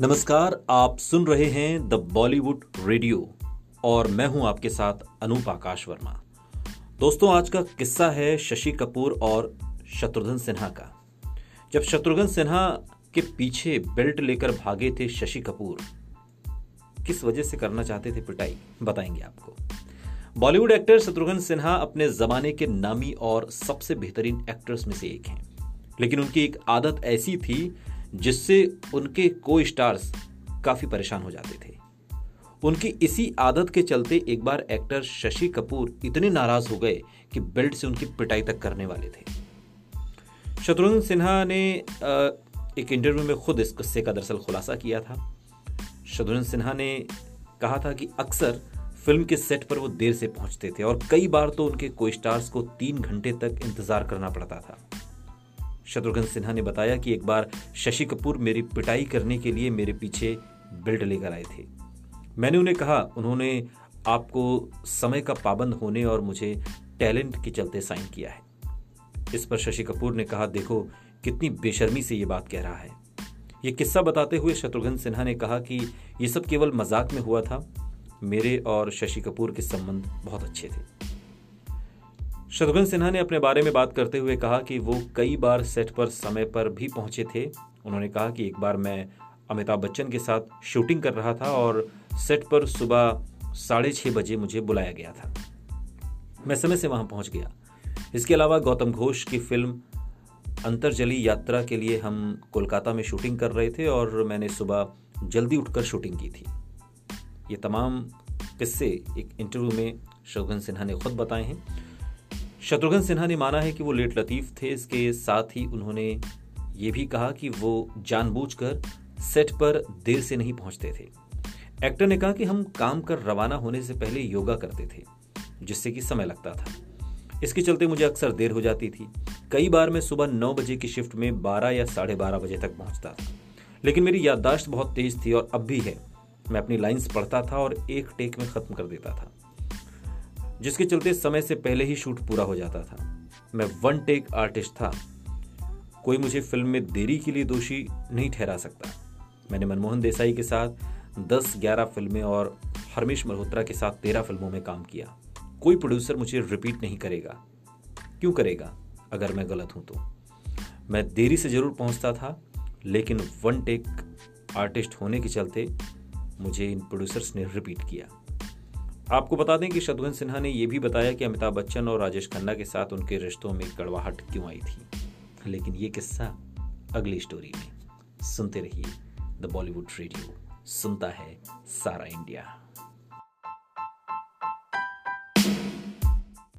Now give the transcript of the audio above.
नमस्कार, आप सुन रहे हैं द बॉलीवुड रेडियो और मैं हूँ आपके साथ अनूप आकाश वर्मा। दोस्तों, आज का किस्सा है शशि कपूर और शत्रुघ्न सिन्हा का। जब शत्रुघ्न सिन्हा के पीछे बेल्ट लेकर भागे थे शशि कपूर, किस वजह से करना चाहते थे पिटाई, बताएँगे आपको। बॉलीवुड एक्टर शत्रुघ्न सिन्हा अपने जमाने के नामी और सबसे बेहतरीन एक्टर्स में से एक हैं। लेकिन उनकी एक आदत ऐसी थी जिससे उनके को स्टार्स काफ़ी परेशान हो जाते थे। उनकी इसी आदत के चलते एक बार एक्टर शशि कपूर इतने नाराज़ हो गए कि बेल्ट से उनकी पिटाई तक करने वाले थे। शत्रुघ्न सिन्हा ने एक इंटरव्यू में खुद इस किस्से का दरअसल खुलासा किया था। शत्रुघ्न सिन्हा ने कहा था कि अक्सर फ़िल्म के सेट पर वो देर से पहुँचते थे और कई बार तो उनके को स्टार्स को तीन घंटे तक इंतज़ार करना पड़ता था। शत्रुघ्न सिन्हा ने बताया कि एक बार शशि कपूर मेरी पिटाई करने के लिए मेरे पीछे बेल्ट लेकर आए थे। मैंने उन्हें कहा, उन्होंने आपको समय का पाबंद होने और मुझे टैलेंट के चलते साइन किया है। इस पर शशि कपूर ने कहा, देखो, कितनी बेशर्मी से ये बात कह रहा है। ये किस्सा बताते हुए शत्रुघ्न सिन्हा ने कहा कि ये सब केवल मज़ाक में हुआ था। मेरे और शशि कपूर के संबंध बहुत अच्छे थे। शत्रुघ्न सिन्हा ने अपने बारे में बात करते हुए कहा कि वो कई बार सेट पर समय पर भी पहुँचे थे। उन्होंने कहा कि एक बार मैं अमिताभ बच्चन के साथ शूटिंग कर रहा था और सेट पर सुबह साढ़े छः बजे मुझे बुलाया गया था। मैं समय से वहाँ पहुँच गया। इसके अलावा गौतम घोष की फ़िल्म अंतरजली यात्रा के लिए हम कोलकाता में शूटिंग कर रहे थे और मैंने सुबह जल्दी उठकर शूटिंग की थी। ये तमाम किस्से एक इंटरव्यू में शत्रुघ्न सिन्हा ने खुद बताए हैं। शत्रुघ्न सिन्हा ने माना है कि वो लेट लतीफ थे। इसके साथ ही उन्होंने ये भी कहा कि वो जानबूझकर सेट पर देर से नहीं पहुँचते थे। एक्टर ने कहा कि हम काम कर रवाना होने से पहले योगा करते थे, जिससे कि समय लगता था। इसके चलते मुझे अक्सर देर हो जाती थी। कई बार मैं सुबह नौ बजे की शिफ्ट में बारह या साढ़े बारह बजे तक पहुँचता था। लेकिन मेरी याददाश्त बहुत तेज थी और अब भी है। मैं अपनी लाइंस पढ़ता था और एक टेक में ख़त्म कर देता था। जिसके चलते समय से पहले ही शूट पूरा हो जाता था। मैं वन टेक आर्टिस्ट था। कोई मुझे फ़िल्म में देरी के लिए दोषी नहीं ठहरा सकता। मैंने मनमोहन देसाई के साथ दस ग्यारह फ़िल्में और हरमेश मल्होत्रा के साथ तेरह फ़िल्मों में काम किया। कोई प्रोड्यूसर मुझे रिपीट नहीं करेगा। क्यों करेगा? अगर मैं गलत हूँ तो। मैं देरी से ज़रूर पहुँचता था, लेकिन वन टेक आर्टिस्ट होने के चलते मुझे इन प्रोड्यूसर्स ने रिपीट किया। आपको बता दें कि शत्रुघ्न सिन्हा ने यह भी बताया कि अमिताभ बच्चन और राजेश खन्ना के साथ उनके रिश्तों में कड़वाहट क्यों आई थी। लेकिन ये किस्सा अगली स्टोरी में। सुनते रहिए द बॉलीवुड रेडियो सुनता है सारा इंडिया।